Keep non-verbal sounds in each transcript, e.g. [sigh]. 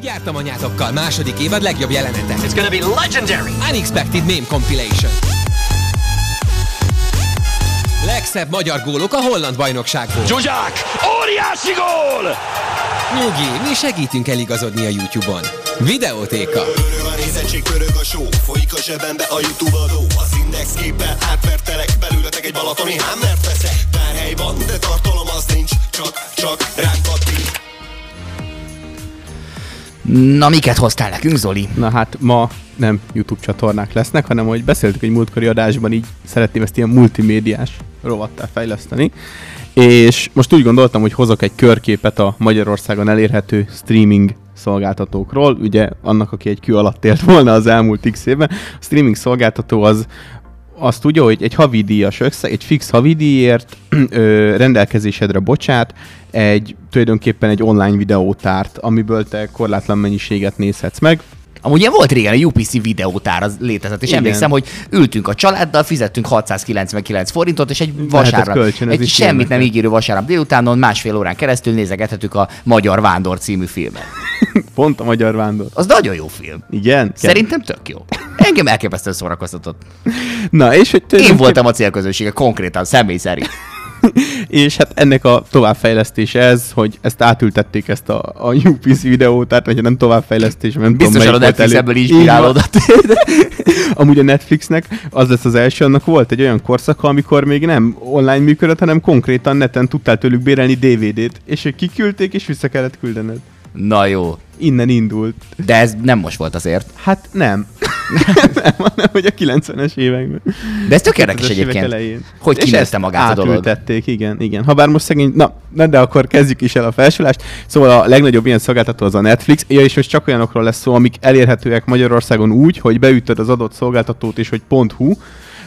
Így jártam anyátokkal, második évad legjobb jelenete. It's gonna be legendary! Unexpected Meme Compilation. Legszebb magyar gólok a holland bajnokságból. Zsuzsák! Óriási gól! Nyugi, mi segítünk eligazodni a YouTube-on. Videótéka. Pörög a nézettség, pörög a show Folyik a zsebembe a Youtube adó Az index képpel átvertelek Belőletek egy balatoni hámmert veszek Tárhely van, de tartalom az nincs Csak, csak ránk kattint Na, miket hoztál nekünk, Zoli? Na hát ma nem YouTube csatornák lesznek, hanem hogy beszéltük egy múltkori adásban, így szeretném ezt ilyen multimédiás rovattá fejleszteni. És most úgy gondoltam, hogy hozok egy körképet a Magyarországon elérhető streaming szolgáltatókról, ugye annak, aki egy kő alatt élt volna az elmúlt x évben. A streaming szolgáltató az azt tudja, hogy egy havidíjas összeg, egy fix havidíjért [clears throat] ö, rendelkezésedre bocsát egy tulajdonképpen egy online videótárt, amiből te korlátlan mennyiséget nézhetsz meg. Amúgy ilyen volt régen, a UPC videótár az létezett, és Igen. emlékszem, hogy ültünk a családdal, fizettünk 699 forintot, és egy vasárnap, kölcsönözni egy semmit nem filmeket. ígérő vasárnap délutánon másfél órán keresztül nézegethettük a Magyar Vándor című filmet. [laughs] Pont a magyar vándor. Az nagyon jó film. Igen? Szerintem tök jó. Engem elképesztően szórakoztatott. Na, és hogy Én voltam a célközönsége, konkrétan, személy szerint. [laughs] És hát ennek a továbbfejlesztése ez, hogy ezt átültették ezt a, a UPC videót, tehát vagy nem továbbfejlesztés, mert Biztosan a Netflix ebből Így van. inspirálódott. [laughs] Amúgy a Netflixnek az lesz az első, annak volt egy olyan korszaka, amikor még nem online működött, hanem konkrétan neten tudtál tőlük bérelni DVD-t, és ők kiküldték, és vissza kellett küldened. Na jó. Innen indult. De ez nem most volt azért. Hát nem. Nem, hanem hogy a 90-es években. De ez tök érdekes 2000-es évek egyébként. elején. Hogy kinőtte magát a dolog. igen, igen. Habár most szegény, na, na, de akkor kezdjük is el a felsolást. Szóval a legnagyobb ilyen szolgáltató az a Netflix, ja, és most csak olyanokról lesz szó, amik elérhetőek Magyarországon úgy, hogy beütöd az adott szolgáltatót és hogy .hu,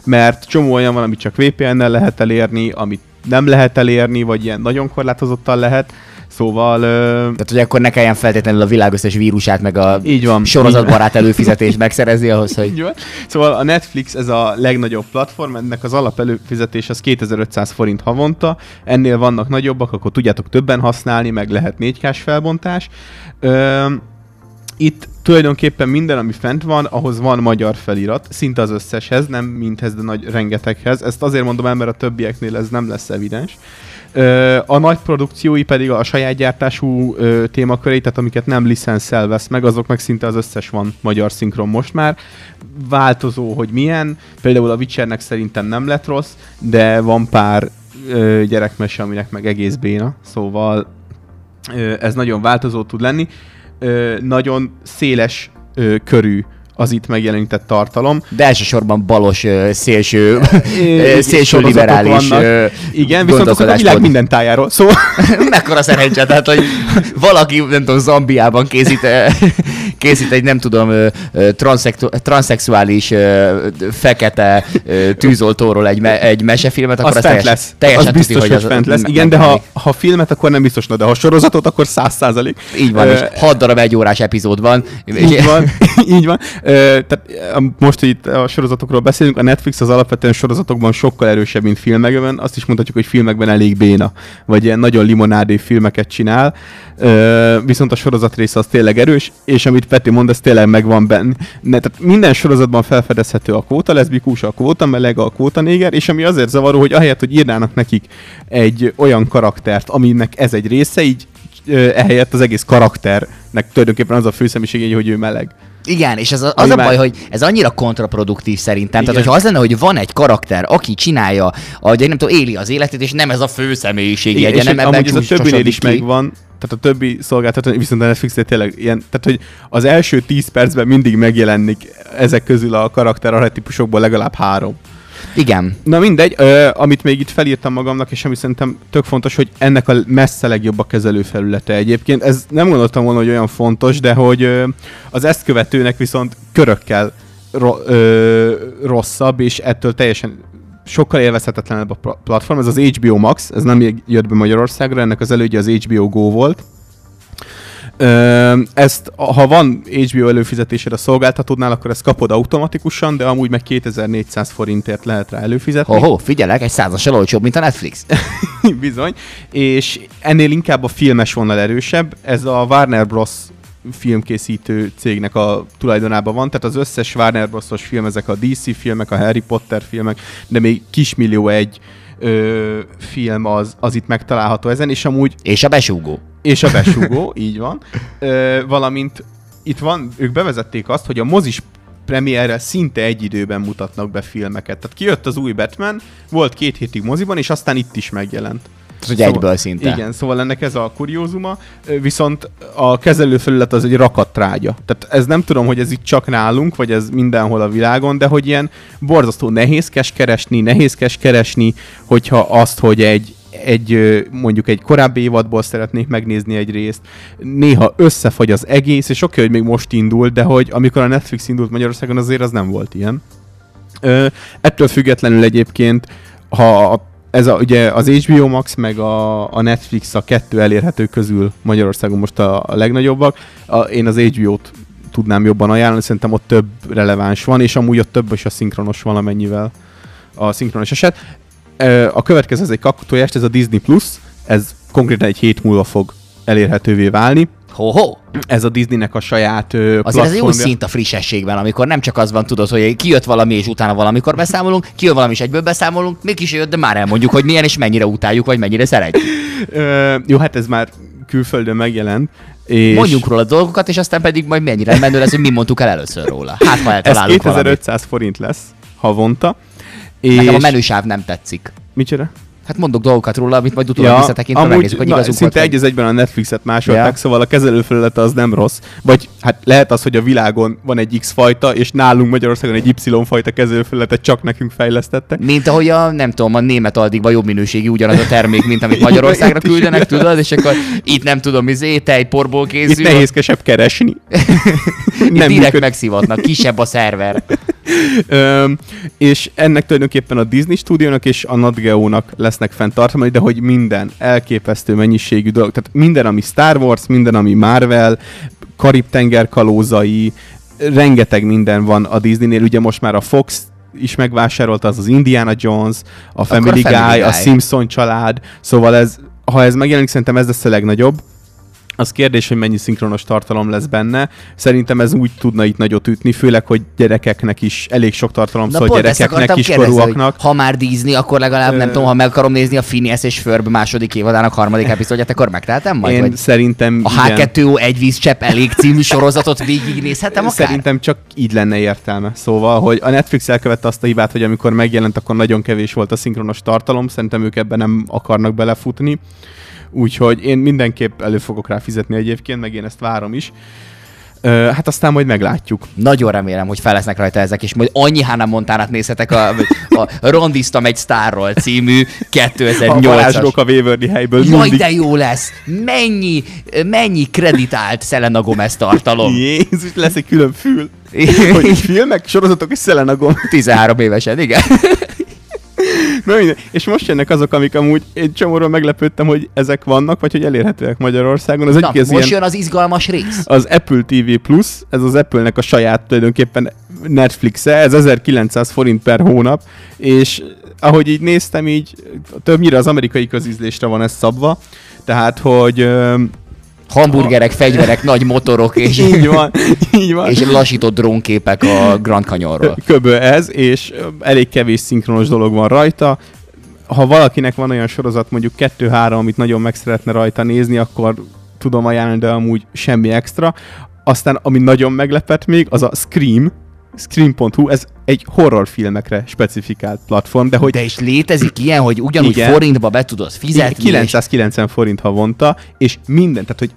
mert csomó olyan van, amit csak VPN-nel lehet elérni, amit nem lehet elérni, vagy ilyen nagyon korlátozottan lehet. Szóval ö, Tehát, hogy akkor ne kelljen feltétlenül a világ összes vírusát, meg a Így van. sorozatbarát előfizetést megszerezni ahhoz, hogy Így van. Szóval a Netflix ez a legnagyobb platform, ennek az alap előfizetés az 2500 forint havonta, ennél vannak nagyobbak, akkor tudjátok többen használni, meg lehet 4K-s felbontás. Ö, itt tulajdonképpen minden, ami fent van, ahhoz van magyar felirat, szinte az összeshez, nem mindhez, de nagy rengeteghez. Ezt azért mondom el, mert a többieknél ez nem lesz evidens. A nagy produkciói pedig a saját gyártású témaköré, tehát amiket nem licenszel vesz meg, azok meg szinte az összes van magyar szinkron most már. Változó, hogy milyen. Például a Witchernek szerintem nem lett rossz, de van pár gyerekmese, aminek meg egész béna, szóval ez nagyon változó tud lenni. Nagyon széles körű az itt megjelenített tartalom. de elsősorban balos, szélső, Ö, ö, szélső liberális vannak. Igen, viszont akkor a világ minden tájáról. Szóval [laughs] Mekkora szerencse, tehát, hogy valaki, nem tudom, Zambiában készít, készít egy, nem tudom, transzexu- transzexuális fekete tűzoltóról egy, me, egy mesefilmet, akkor az az, teljes, lesz. teljesen az biztos, hogy, az fent lesz. Igen, de ha, ha filmet, akkor nem biztos, de ha sorozatot, akkor száz százalék. Így van, és hat darab egy órás epizód van. Így van, [laughs] így van. Tehát most, hogy itt a sorozatokról beszélünk, a Netflix az alapvetően sorozatokban sokkal erősebb, mint filmekben. Azt is mondhatjuk, hogy filmekben elég béna, vagy ilyen nagyon limonádé filmeket csinál. Viszont a sorozat része az tényleg erős, és amit Peti mond, ez tényleg megvan benne. Ne, tehát minden sorozatban felfedezhető a kvóta leszbikus, a kvóta meleg, a kvóta néger, és ami azért zavaró, hogy ahelyett, hogy írnának nekik egy olyan karaktert, aminek ez egy része, így ehelyett az egész karakternek tulajdonképpen az a főszemélyisége, hogy ő meleg. Igen, és ez a, az a baj, hogy ez annyira kontraproduktív szerintem. Igen. Tehát, hogyha az lenne, hogy van egy karakter, aki csinálja, ahogy én nem tudom, éli az életét, és nem ez a fő személyiség, Igen, jegye, nem ebben amúgy ez a többinél is ki. megvan, tehát a többi szolgáltató, viszont a netflix tényleg ilyen, tehát hogy az első 10 percben mindig megjelenik ezek közül a karakter archetípusokból legalább három. Igen. Na mindegy, ö, amit még itt felírtam magamnak, és ami szerintem tök fontos, hogy ennek a messze legjobb a kezelőfelülete egyébként. Ez nem gondoltam volna, hogy olyan fontos, de hogy ö, az ezt követőnek viszont körökkel ro- ö, rosszabb, és ettől teljesen sokkal élvezhetetlenebb a pla- platform. Ez az HBO Max, ez nem jött be Magyarországra, ennek az elődje az HBO Go volt. Ezt, ha van HBO előfizetésed a szolgáltatódnál, akkor ezt kapod automatikusan, de amúgy meg 2400 forintért lehet rá előfizetni. Ho-ho, figyelek, egy százassal olcsóbb, mint a Netflix. [laughs] Bizony. És ennél inkább a filmes vonal erősebb. Ez a Warner Bros. filmkészítő cégnek a tulajdonában van, tehát az összes Warner Bros. film, ezek a DC filmek, a Harry Potter filmek, de még kismillió egy ö, film az, az itt megtalálható ezen, és amúgy És a besúgó. és a besugó, [laughs] így van. Ö, valamint itt van, ők bevezették azt, hogy a mozis premierrel szinte egy időben mutatnak be filmeket. Tehát kijött az új Batman, volt két hétig moziban, és aztán itt is megjelent. Tehát, hogy egyből szinte. Igen, szóval ennek ez a kuriózuma, viszont a kezelőfelület az egy rakattrágya. Tehát ez nem tudom, hogy ez itt csak nálunk, vagy ez mindenhol a világon, de hogy ilyen borzasztó nehézkes keresni, nehézkes keresni, hogyha azt, hogy egy, egy mondjuk egy korábbi évadból szeretnék megnézni egy részt, néha összefagy az egész, és oké, hogy még most indul, de hogy amikor a Netflix indult Magyarországon, azért az nem volt ilyen. Ö, ettől függetlenül egyébként, ha ez a, ugye az HBO Max meg a, a Netflix a kettő elérhető közül Magyarországon most a, a legnagyobbak, a, én az HBO-t tudnám jobban ajánlani, szerintem ott több releváns van, és amúgy ott több is a szinkronos valamennyivel a szinkronos eset. A következő ez egy kakkutójást, ez a Disney Plus, ez konkrétan egy hét múlva fog elérhetővé válni. Ho-ho! Ez a Disneynek a saját ö, Azért ez egy jó platformja. szint a frissességben, amikor nem csak az van, tudod, hogy kijött valami, és utána valamikor beszámolunk, kijön valami, és egyből beszámolunk, még is jött, de már elmondjuk, hogy milyen és mennyire utáljuk, vagy mennyire szeretjük. Ö, jó, hát ez már külföldön megjelent. És Mondjunk róla dolgokat, és aztán pedig majd mennyire menő lesz, hogy mi mondtuk el először róla. Hát, ha ez eltalálunk valamit. 2500 forint lesz havonta. És... Nekem a menüsáv nem tetszik. Micsoda? Hát mondok dolgokat róla, amit majd utólag visszatekintve amúgy, megnézzük, hogy igazunk szinte volt. egy az egyben a Netflixet másolták, Ja. szóval a kezelőfelülete az nem rossz. Vagy hát lehet az, hogy a világon van egy X fajta, és nálunk Magyarországon egy Y fajta kezelőfelületet csak nekünk fejlesztettek. Mint ahogy a, nem tudom, a német aldikban jobb minőségi ugyanaz a termék, mint amit [laughs] Magyarországra Itt küldenek, tudod, és akkor itt nem tudom, izé, tejporból Itt készül. nehézkesebb keresni. [laughs] Itt direkt működ- megszivatnak, kisebb a szerver. [laughs] Öm, és ennek tulajdonképpen a Disney stúdiónak és a Nat Geo-nak lesznek fenntartani, de hogy minden elképesztő mennyiségű dolog, tehát minden, ami Star Wars, minden, ami Marvel, Karib-tenger kalózai, rengeteg minden van a Disneynél, ugye most már a Fox is megvásárolta, az az Indiana Jones, a Family, a Family Guy, a Guy. Simpson család, szóval ez, ha ez megjelenik, szerintem ez lesz a legnagyobb. Az kérdés, hogy mennyi szinkronos tartalom lesz benne. Szerintem ez úgy tudna itt nagyot ütni, főleg, hogy gyerekeknek is elég sok tartalom szól pont gyerekeknek, kiskorúaknak. ha már Disney, akkor legalább nem tudom, ha meg akarom nézni a Phineas és Ferb második évadának harmadik [laughs] epizódját, akkor megteltem majd? Én Vagy szerintem a igen. H2O egy vízcsepp elég című [laughs] sorozatot végignézhetem akár? Szerintem csak így lenne értelme. Szóval, hogy a Netflix elkövette azt a hibát, hogy amikor megjelent, akkor nagyon kevés volt a szinkronos tartalom. Szerintem ők ebben nem akarnak belefutni. Úgyhogy én mindenképp elő fogok rá fizetni egyébként, meg én ezt várom is. Ö, hát aztán majd meglátjuk. Nagyon remélem, hogy fel lesznek rajta ezek, és majd annyi Hannah Montanát nézhetek a, a Rondiztam egy sztárról című A 2008-as. varázslók a Waverly helyből Jaj, mindig. de jó lesz! Mennyi, mennyi kreditált Selena Gomez tartalom. Jézus, lesz egy külön fül. [laughs] hogy filmek, sorozatok és Selena Gomez. 13 évesen, igen. Na minden. És most jönnek azok, amik amúgy egy csomóról meglepődtem, hogy ezek vannak, vagy hogy elérhetőek Magyarországon. Az Na, egyik ez most ilyen, jön az izgalmas rész. az Apple TV Plus, ez az Apple-nek a saját tulajdonképpen Netflix-e, ez 1900 forint per hónap, és ahogy így néztem, így többnyire az amerikai közízlésre van ez szabva, tehát, hogy Hamburgerek, fegyverek, nagy motorok és, [laughs] így van, így van. és lassított drónképek a Grand Canyonról. [laughs] Köbö ez, és elég kevés szinkronos dolog van rajta. Ha valakinek van olyan sorozat, mondjuk 2-3, amit nagyon meg szeretne rajta nézni, akkor tudom ajánlani, de amúgy semmi extra. Aztán, ami nagyon meglepett még, az a Scream, Scream.hu, ez egy horrorfilmekre specifikált platform, de hogy De is létezik ilyen, hogy ugyanúgy Igen. forintba be tudod fizetni, és 990 forint havonta, és minden, tehát hogy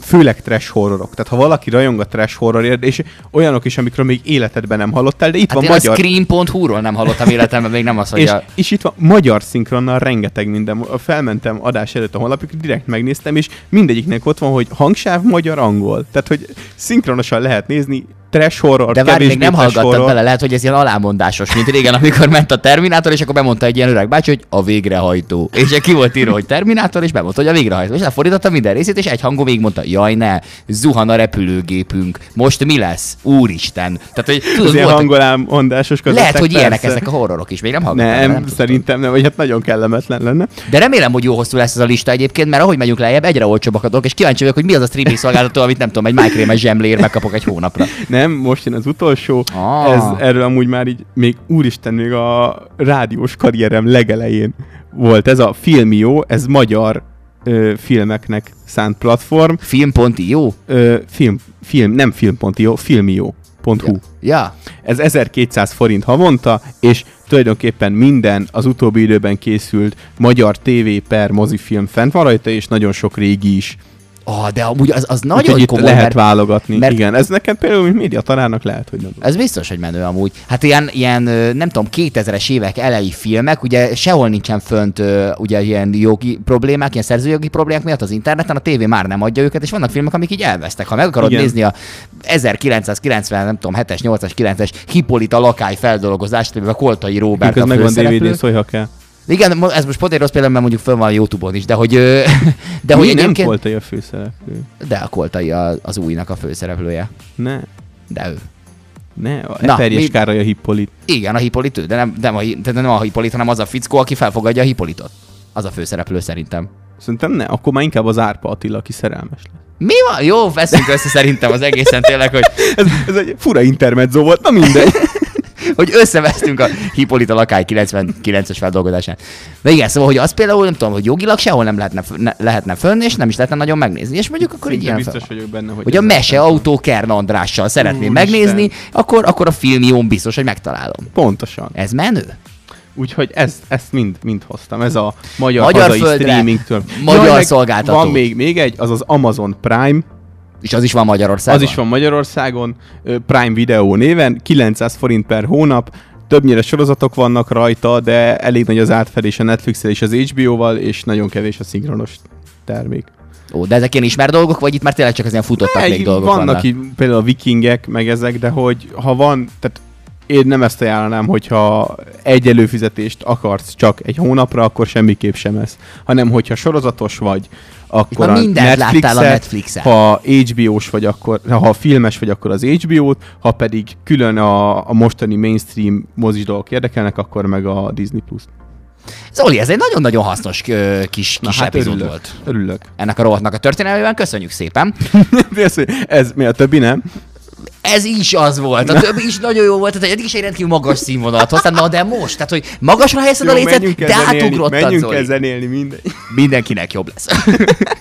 főleg trash horrorok. Tehát ha valaki rajong a trash horrorért, és olyanok is, amikről még életedben nem hallottál, de itt Hát van én magyar... a Scream.hu-ról nem hallottam életemben, még nem az, hogy És, a... és itt van magyar szinkronnal rengeteg minden. Felmentem adás előtt a honlapjuk, direkt megnéztem, és mindegyiknek ott van, hogy hangsáv magyar angol. Tehát, hogy szinkronosan lehet nézni trash horror, De várj, még nem trash hallgattad horror. bele, lehet, hogy ez ilyen alámondásos, mint régen, amikor ment a Terminátor, és akkor bemondta egy ilyen öreg bácsi, hogy a végrehajtó. És ki volt írva, hogy Terminátor, és bemondta, hogy a végrehajtó. És lefordította minden részét, és egy hangon még mondta, jaj ne, zuhan a repülőgépünk, most mi lesz? Úristen. Tehát, hogy Ez tudod, ilyen voltak, hangolámondásos kazetták, lehet, hogy ilyenek persze. ezek a horrorok is, még nem hallgattad. bele, Nem, tudtad. szerintem nem, vagy hát nagyon kellemetlen lenne. De remélem, hogy jó hosszú lesz ez a lista egyébként, mert ahogy megyünk lejjebb, egyre olcsóbbak a dolgok, és kíváncsi vagyok, hogy mi az a streaming szolgáltató, amit nem tudom, egy májkrémes zsemlér megkapok egy hónapra. Nem, most jön az utolsó. Ah. Ez erről amúgy már így, még úristen, még a rádiós karrierem legelején volt. Ez a Filmio, ez magyar ö, filmeknek szánt platform. Film.io? jó? Ö, film, film, nem film.io, filmio.hu. Ja. Ez 1200 forint havonta, és tulajdonképpen minden az utóbbi időben készült magyar TV per mozifilm fent van rajta, és nagyon sok régi is. Oh, de amúgy az, az nagyon itt komoly, lehet mert válogatni. mert-. Igen, ez nekem például, mint média tanárnak lehet, hogy nem. ez biztos, hogy menő amúgy. Hát ilyen, ilyen nem tudom, 2000-es évek elejé filmek, ugye sehol nincsen fönt ugye ilyen jogi problémák, ilyen szerzőjogi problémák miatt az interneten, a tévé már nem adja őket, és vannak filmek, amik így elvesztek. Ha meg akarod Igen. nézni a 1990, nem tudom, 7-es, 8-as, 9-es Hippolyta lakály feldolgozást, amiben a Koltai Robert Ez a megvan főszereplő. DVD, szólj, ha kell. Igen, ez most pont egy rossz példa, mert mondjuk föl van a Youtube-on is, de hogy, [laughs] de Mi hogy nem egyébként... volt a főszereplő. De a Koltai a- az újnak a főszereplője. Ne, De ő. ne, a Na, Eperjes mi- Károly a Hippolit. Igen, a Hippolit ő, de nem, nem, a, de nem a Hippolit, hanem az a fickó, aki felfogadja a Hippolitot. Az a főszereplő szerintem. Szerintem ne, akkor már inkább az Árpa Attila, aki szerelmes lesz. Mi van? Jó, veszünk össze szerintem az egészen tényleg, hogy, [laughs] Ez, ez egy fura intermezzo volt, na mindegy. [laughs] hogy összevesztünk a Hippolyta lakály 99-es feldolgozásán. De igen, szóval, hogy az például nem tudom, hogy jogilag sehol nem lehetne, ne, lehetne fönn, és nem is lehetne nagyon megnézni. És mondjuk akkor így ilyen biztos fel. vagyok benne, hogy... Hogy a mese autó Kern Andrással szeretném megnézni, akkor, akkor a filmión biztos, hogy megtalálom. Pontosan. Ez menő? Úgyhogy ez, ezt mind, mind hoztam. Ez a magyar, Magyar hazai földre, streamingtől. magyar meg szolgáltató. Van még, még egy, az az Amazon Prime. És az is van Magyarországon. Az is van Magyarországon. Prime Video néven. 900 forint per hónap. Többnyire sorozatok vannak rajta, de elég nagy az átfedés a netflix és az HBO-val, és nagyon kevés a szinkronos termék. Ó, de ezek ilyen ismert dolgok, vagy itt már tényleg csak az ilyen futottak még Egy- dolgok vannak, vannak? így például a vikingek, meg ezek, de hogy ha van, tehát én nem ezt ajánlanám, hogyha egy előfizetést akarsz csak egy hónapra, akkor semmiképp sem ez. Hanem, hogyha sorozatos vagy, akkor már a láttál a Netflixet, ha HBO-s vagy, akkor, ha filmes vagy, akkor az HBO-t, ha pedig külön a, a mostani mainstream mozis dolgok érdekelnek, akkor meg a Disney Plus. Zoli, ez egy nagyon-nagyon hasznos ö, kis, kis hát epizód örülök. volt. Örülök. Ennek a rovatnak a történelmében köszönjük szépen. [laughs] ez, ez, mi a többi nem? Ez is az volt. A többi is nagyon jó volt, tehát eddig is egy rendkívül magas színvonalat hoztál, na de most, tehát hogy magasra helyezted a lécet, de átugrottad, menjünk Zoli. el zenélni, mindegy. Mindenkinek jobb lesz. [laughs]